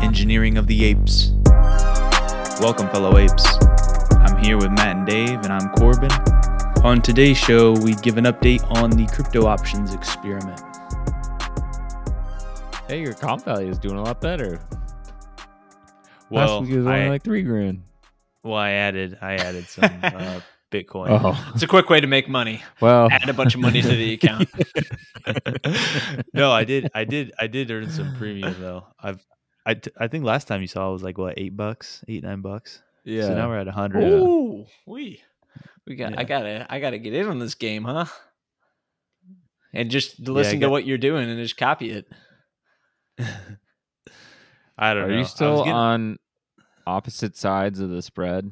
Engineering of the Apes. Welcome, fellow apes. I'm here with Matt and Dave, and I'm Corbin. On today's show, we give an update on the crypto options experiment. Hey, your comp value is doing a lot better. Well, Last week it was only I, like three grand. well, I added, I added some uh, Bitcoin. Oh, It's a quick way to make money. well. Add a bunch of money to the account. no, I did, I did, I did earn some premium though. I've, I, t- I think last time you saw it was like what eight bucks, eight nine bucks. Yeah. So now we're at a hundred. Ooh, we we got. Yeah. I gotta. I gotta get in on this game, huh? And just listen got- to what you're doing and just copy it. I don't Are know. I you still getting- on opposite sides of the spread,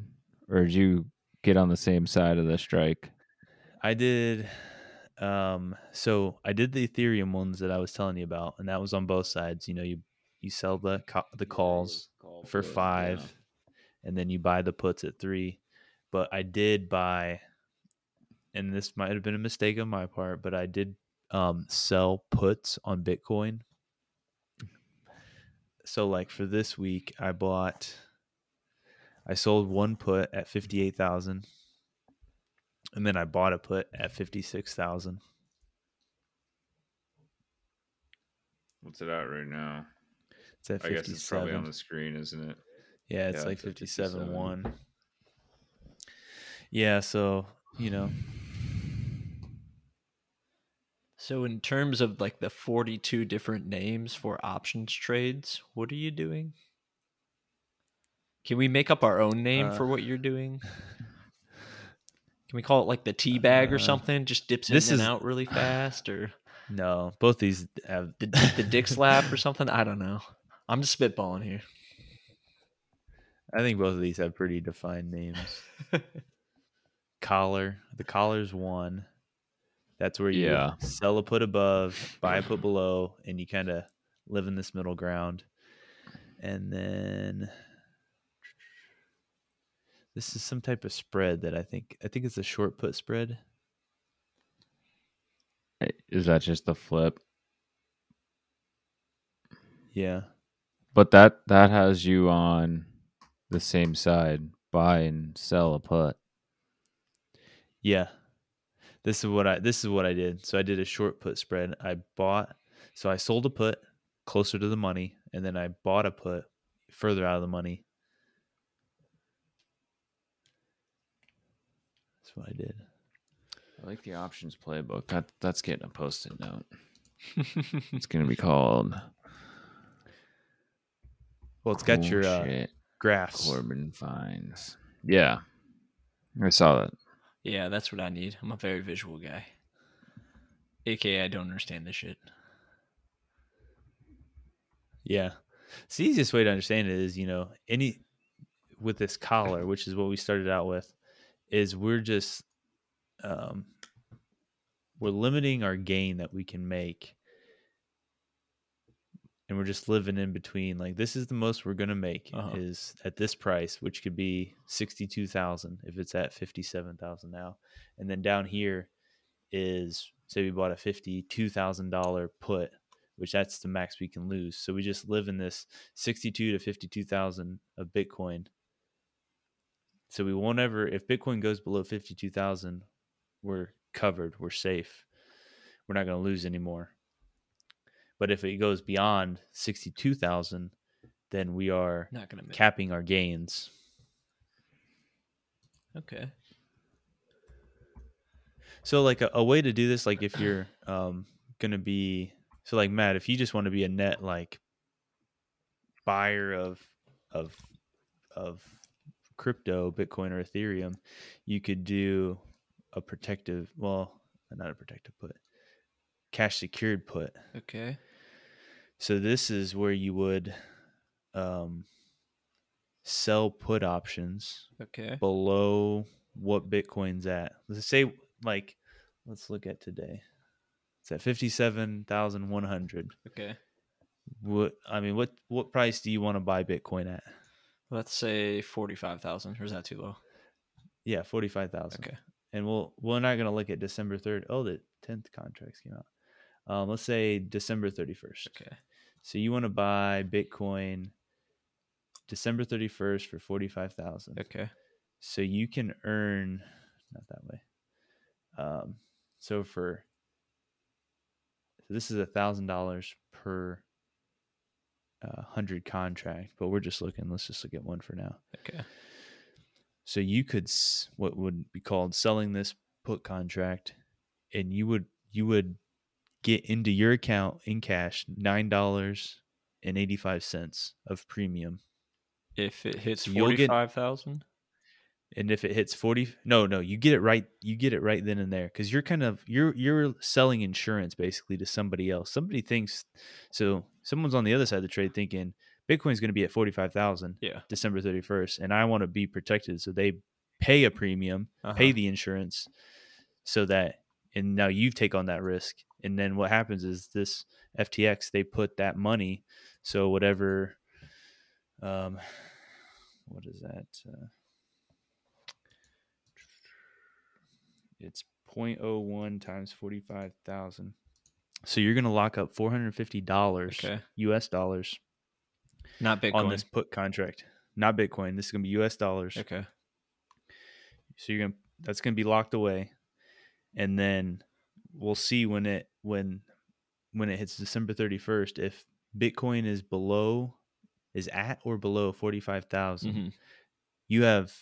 or did you get on the same side of the strike? I did. Um, so I did the Ethereum ones that I was telling you about, and that was on both sides. You know, you you sell the ca- the calls for five, and then you buy the puts at three. But I did buy, and this might have been a mistake on my part, but I did um, sell puts on Bitcoin. So, like for this week, I bought, I sold one put at fifty eight thousand, and then I bought a put at fifty six thousand. What's it at right now? It's at I guess it's probably on the screen, isn't it? Yeah, it's Yeah, like it's 57 57. 1. Yeah, so, you know, So, in terms of like the 42 different names for options trades, what are you doing? Can we make up our own name Uh, for what you're doing? Can we call it like the tea bag or Uh, something? Just dips in this and is- out really fast, or no, both these have the the dick slap or something? I don't know. I'm just spitballing here. I think both of these have pretty defined names. Collar, the collar's one. That's where you Yeah. sell a put above, buy a put below, and you kind of live in this middle ground. And then this is some type of spread that I think I think it's a short put spread. Is that just the flip? Yeah. But that that has you on the same side, buy and sell a put. Yeah. This is what I this is what I did. So I did a short put spread. I bought so I sold a put closer to the money and then I bought a put further out of the money. That's what I did. I like the options playbook. That that's getting a post-it note. It's gonna be called Well, it's got your uh, graphs. Corbin finds. Yeah, I saw that. Yeah, that's what I need. I'm a very visual guy. AKA, I don't understand this shit. Yeah. It's the easiest way to understand it is, you know, any with this collar, which is what we started out with, is we're just um we're limiting our gain that we can make. And we're just living in between. Like this is the most we're gonna make Uh-huh. is at this price, which could be sixty two thousand if it's at fifty seven thousand now. And then down here is say we bought a fifty two thousand dollar put which that's the max we can lose. So we just live in this 62 to 52,000 of Bitcoin. So we won't ever, if Bitcoin goes below 52,000, we're covered, we're safe. We're not going to lose anymore. But if it goes beyond 62,000, then we are Not gonna capping our gains. okay. So like a, a way to do this, like if you're um gonna be so like Matt, if you just want to be a net like buyer of of of crypto, Bitcoin or Ethereum, you could do a protective well, not a protective put, cash secured put. Okay. So this is where you would um sell put options Okay. below what Bitcoin's at. Let's say like let's look at today. It's at fifty-seven thousand one hundred. Okay. What I mean, what what price do you want to buy Bitcoin at? Let's say forty-five thousand. Or is that too low? Yeah, forty-five thousand. Okay. And we'll we're not gonna look at December third. Oh, the tenth contracts came out. Um, let's say December thirty-first. Okay. So you want to buy Bitcoin December thirty-first for forty-five thousand. Okay. So you can earn not that way. Um, so for so this is a thousand dollars per uh, hundred contract, but we're just looking. Let's just look at one for now. Okay. So you could what would be called selling this put contract, and you would you would get into your account in cash nine dollars and eighty five cents of premium. If it hits So forty-five thousand. and if it hits 40 no no you get it right you get it right then and there because you're kind of you're you're selling insurance basically to somebody else somebody thinks so someone's on the other side of the trade thinking bitcoin's going to be at 45000 Yeah. december 31st and i want to be protected so they pay a premium pay Uh-huh. the insurance so that and now you take on that risk and then what happens is this ftx they put that money so whatever um what is that uh, it's 0.01 times 45,000 so you're going to lock up $450 Okay. US dollars Not Bitcoin. on this put contract not bitcoin this is going to be US dollars Okay. so you're gonna that's gonna be locked away, and then we'll see when it when when it hits December 31st if Bitcoin is below is at or below 45,000. Mhm. You have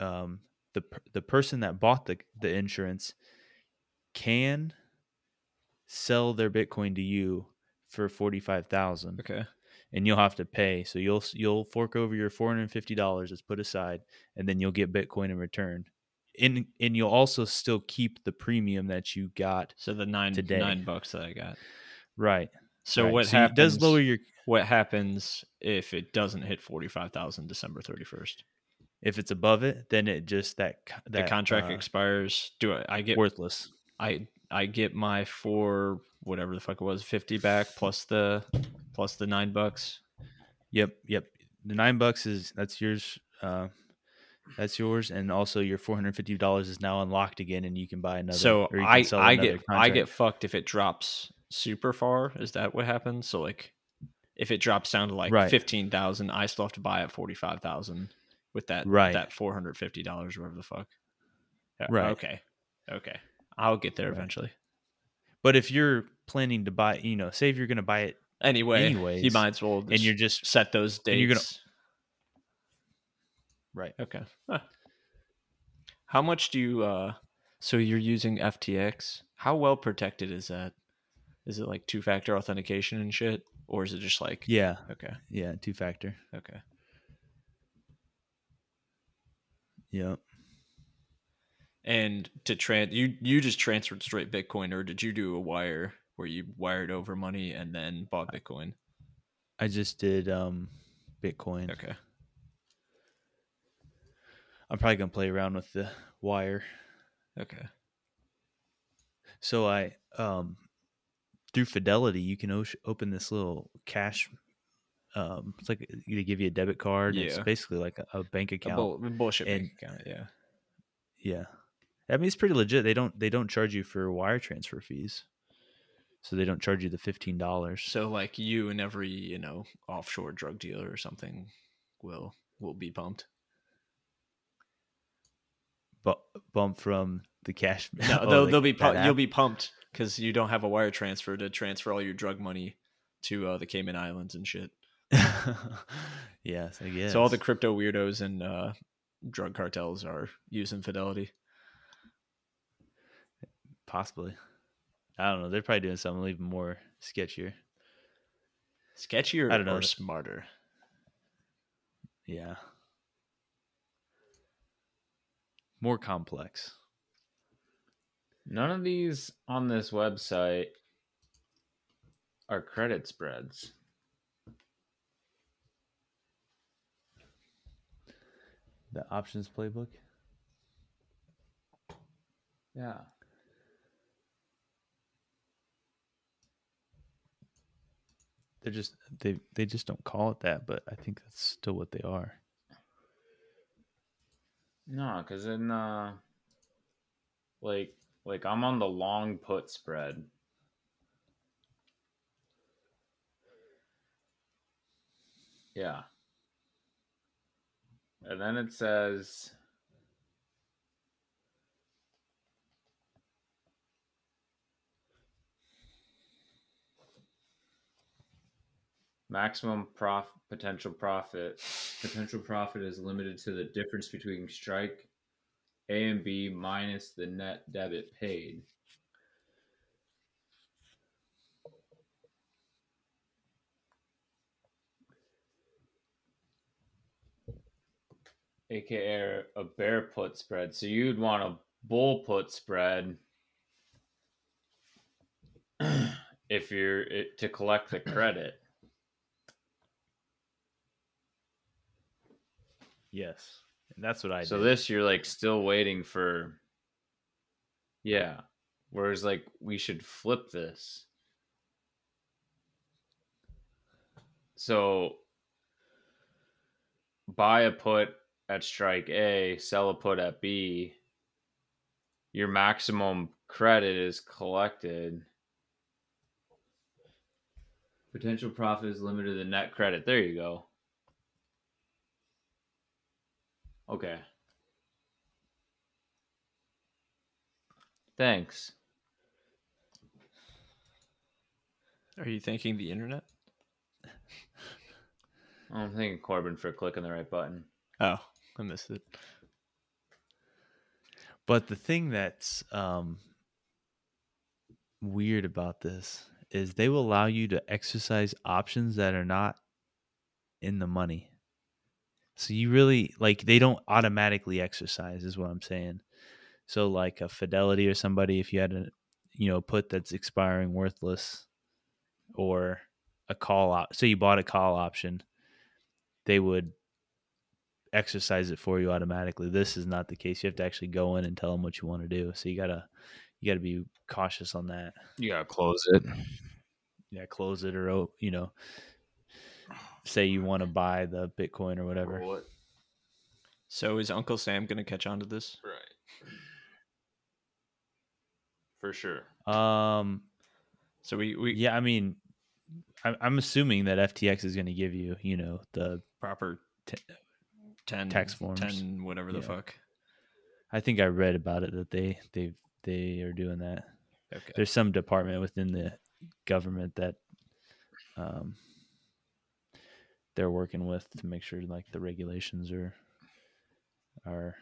um the the person that bought the the insurance can sell their Bitcoin to you for 45,000 Okay. and you'll have to pay. So you'll you'll fork over your four hundred and fifty dollars that's put aside, and then you'll get Bitcoin in return. And and you'll also still keep the premium that you got. So the nine Today. nine bucks that I got. Right. So right. what so happens? Does lower your what happens if it doesn't hit forty five thousand December thirty first? if it's above it, then it just that co- The that contract uh, expires. Do I, I get worthless. I I get my four whatever the fuck it was fifty back plus the plus the nine bucks. Yep, yep. The nine bucks is that's yours. Uh, that's yours, and also your four hundred fifty dollars is now unlocked again, and you can buy another. so I I get I get fucked if it drops super far. Is that what happens? So like, if it drops down to like Right. fifteen thousand, I still have to buy at forty five thousand with that Right. that four hundred fifty dollars, whatever the fuck. Yeah, Right. Okay. Okay. I'll get there Right. eventually. But if you're planning to buy, you know, say if you're going to buy it, Anyway, anyways, you might as well and you're just set those dates. and you're gonna- right. Okay. Huh. How much do you uh so you're using FTX? How well protected is that? Is it like two factor authentication and shit? Or is it just like Yeah, Okay. yeah, two factor. Okay. Yep. And to trans, you you just transferred straight Bitcoin or did you do a wire where you wired over money and then bought Bitcoin? I just did um Bitcoin. Okay. I'm probably gonna play around with the wire. Okay. So I um through Fidelity, you can o- open this little cash. Um, it's like they give you a debit card. It's basically like a, a bank A account. bull- bullshit And- bank account, yeah. Yeah, I mean it's pretty legit. They don't they don't charge you for wire transfer fees, so they don't charge you the fifteen dollars. So like you and every, you know, offshore drug dealer or something will will be pumped. Bu- bump from the cash. No, oh, they'll, like they'll be pu- you'll be pumped because you don't have a wire transfer to transfer all your drug money to uh, the Cayman Islands and shit. yes, I guess. So all the crypto weirdos and uh, drug cartels are using Fidelity. possibly. I don't know. They're probably doing something even more sketchier. Sketchier I don't know. or smarter? Yeah. more complex. None of these on this website are credit spreads. The options playbook? Yeah. They're just they they just don't call it that, but I think that's still what they are. No, because in uh, like like I'm on the long put spread. Yeah. And then it says maximum prof potential profit potential profit is limited to the difference between strike A and B minus the net debit paid. aka a bear put spread. So you'd want a bull put spread if you're to collect the credit. Yes, and that's what I So did. this you're like still waiting for Yeah. Whereas like we should flip this. So buy a put at strike A, sell a put at B. Your maximum credit is collected. Potential profit is limited to the net credit. There you go. Okay. Thanks. Are you thanking the internet? I'm thanking Corbin for clicking the right button. Oh, I missed it. But the thing that's um, weird about this is they will allow you to exercise options that are not in the money. So you really like they don't automatically exercise is what I'm saying. So like a Fidelity or somebody if you had a you know put that's expiring worthless or a call op so you bought a call option they would exercise it for you automatically. This is not the case. You have to actually go in and tell them what you want to do. So you gotta you gotta be cautious on that. You gotta close it. Yeah, close it or oh, you know, say you want to buy the Bitcoin or whatever. What? So is Uncle Sam going to catch on to this? Right. For sure. Um, So we we yeah, I mean, I'm, I'm assuming that FTX is going to give you, you know, the. proper T- ten tax forms. ten whatever the Yeah. fuck. I think I read about it that they they they are doing that. Okay. There's some department within the government that um they're working with to make sure like the regulations are are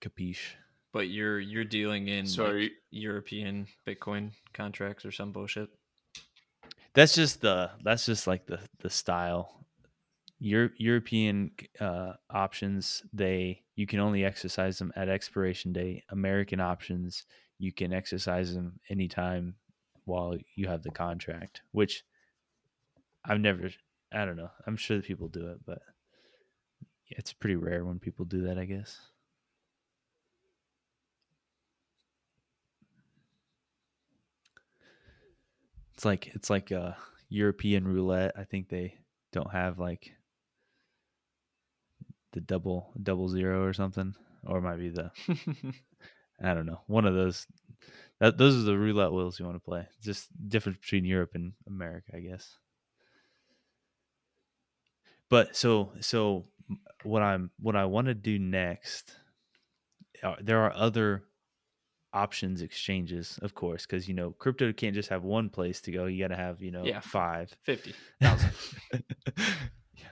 capiche. But you're you're dealing in So like, you- European Bitcoin contracts or some bullshit. That's just the that's just like the the style. Your European uh, options they you can only exercise them at expiration date. American options you can exercise them anytime while you have the contract, which I've never I don't know. I'm sure that people do it, but it's pretty rare when people do that, I guess. It's like it's like a European roulette. I think they don't have like the double double zero or something, or it might be the I don't know one of those. That those are the roulette wheels you want to play. Just difference between Europe and America, I guess. But so so what I'm what I want to do next. Uh, there are other options exchanges, of course, because you know crypto can't just have one place to go. You got to have you know Yeah. five. Fifty thousand. Yeah.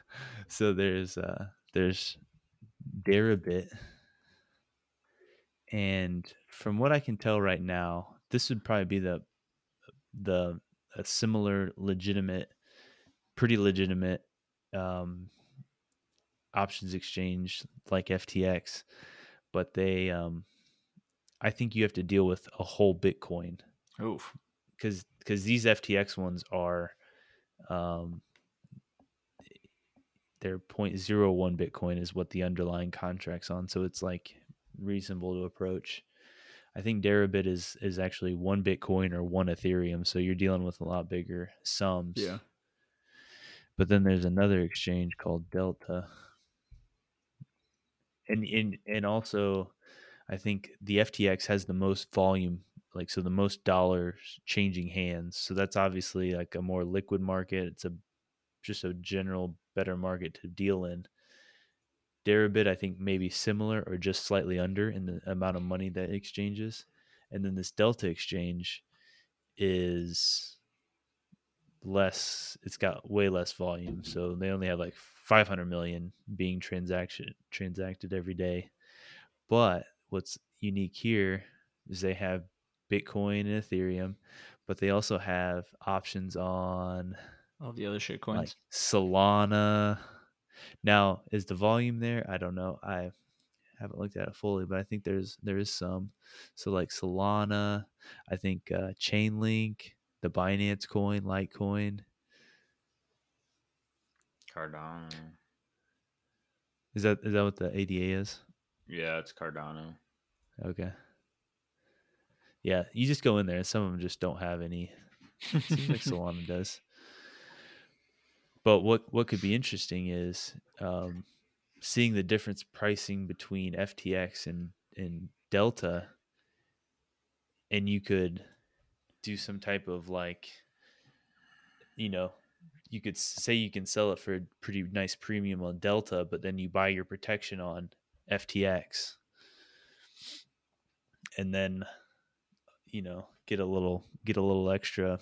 So there's uh there's Deribit. And from what I can tell right now, this would probably be the the a similar legitimate pretty legitimate um options exchange like FTX, but they um I think you have to deal with a whole Bitcoin Oof. because because these FTX ones are um they're 0.01 Bitcoin is what the underlying contract's on, so it's like reasonable to approach. I think Deribit is is actually one Bitcoin or one Ethereum, so you're dealing with a lot bigger sums. Yeah. But then there's another exchange called Delta. And in and also I think the FTX has the most volume, like so the most dollars changing hands. So that's obviously like a more liquid market. It's a just a general better market to deal in. Deribit, I think maybe similar or just slightly under in the amount of money that exchanges. And then this Delta exchange is less it's got way less volume. So they only have like 500 million being transaction transacted every day. But what's unique here is they have Bitcoin and Ethereum, but they also have options on All the other shit coins. like Solana. Now, is the volume there? I don't know. I haven't looked at it fully, but I think there's there is some. So like Solana, I think uh, Chainlink, the Binance coin, Litecoin. Cardano. Is that is that what the ADA is? Yeah, it's Cardano. Okay. Yeah, you just go in there, and some of them just don't have any. Seems like Solana does. But what what could be interesting is um, seeing the difference pricing between FTX and and Delta, and you could do some type of like, you know, you could say you can sell it for a pretty nice premium on Delta, but then you buy your protection on FTX, and then you know get a little get a little extra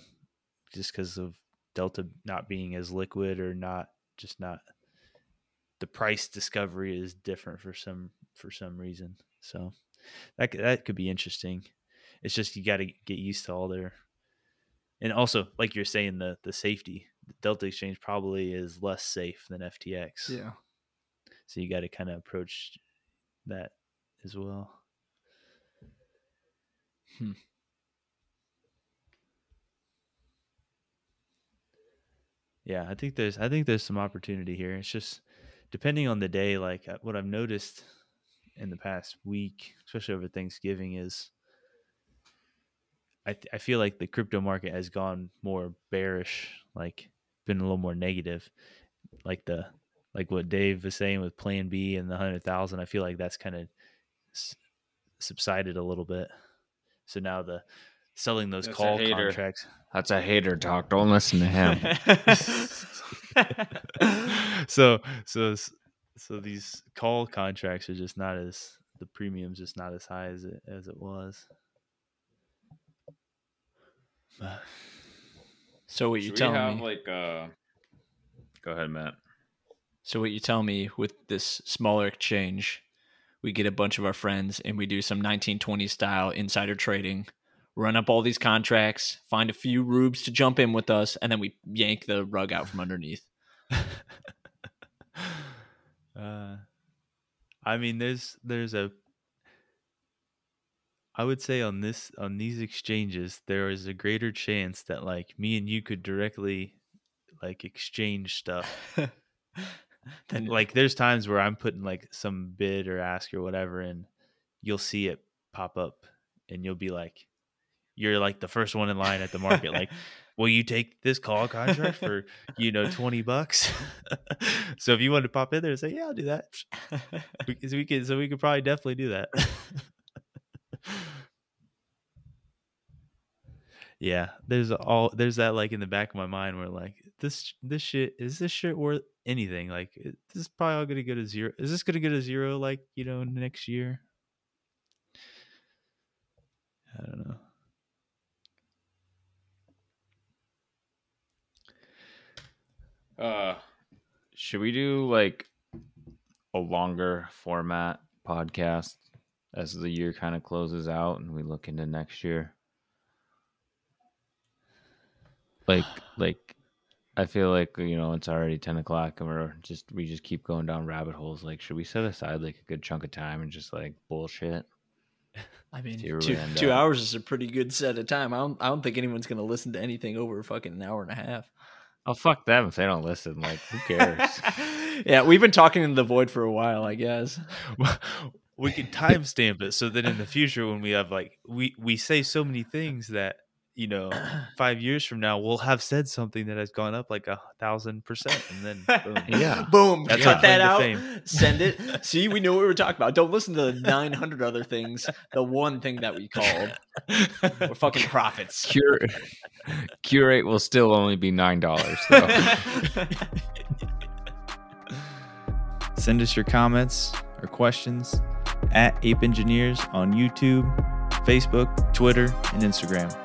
just because of Delta not being as liquid or not just not the price discovery is different for some for some reason. So that that could be interesting. It's just you got to get used to all their and also like you're saying the the safety. Delta Exchange probably is less safe than FTX. yeah. So you got to kind of approach that as well. Hmm. Yeah, I think there's I think there's some opportunity here. It's just depending on the day. Like uh, what I've noticed in the past week, especially over Thanksgiving, is I th- I feel like the crypto market has gone more bearish, like been a little more negative, like the like what Dave was saying with Plan B and the hundred thousand. I feel like that's kind of s- subsided a little bit. So now the selling those That's call contracts. That's a hater talk. Don't listen to him. so so so these call contracts are just not as the premium's just not as high as it as it was. But, so what you Should we telling have me? like uh Go ahead, Matt. So what you tell me with this smaller exchange, we get a bunch of our friends and we do some 1920 style insider trading, run up all these contracts, find a few rubes to jump in with us, and then we yank the rug out from underneath. uh, I mean, there's there's a. I would say on this on these exchanges, there is a greater chance that like me and you could directly, like exchange stuff. then like there's times where I'm putting like some bid or ask or whatever, and you'll see it pop up, and you'll be like, you're like the first one in line at the market, like. Will you take this call contract for you know twenty bucks? so if you want to pop in there and say, "Yeah, I'll do that," because we could, so we could probably definitely do that. Yeah, there's all there's that like in the back of my mind where like this this shit is this shit worth anything? Like this is probably all gonna go to zero. Is this gonna go to zero like you know next year? I don't know. Uh should we do like a longer format podcast as the year kind of closes out and we look into next year? Like like I feel like you know it's already ten o'clock and we're just we just keep going down rabbit holes. Like, should we set aside like a good chunk of time and just like bullshit? I mean, See where we two, two up. hours is a pretty good set of time. I don't, I don't think anyone's going to listen to anything over fucking an hour and a half. Oh fuck them if they don't listen. Like, who cares? yeah, we've been talking in the void for a while, I guess. we can timestamp it so that in the future when we have like we we say so many things that you know five years from now we'll have said something that has gone up like a thousand percent and then boom. Yeah. Boom. That's cut that out. fame. Send it. See, we know what we were talking about. Don't listen to the 900 other things. The one thing that we called. We're fucking prophets. Cure cure rate will still only be nine dollars. So. send us your comments or questions at ape engineers on youtube facebook twitter and instagram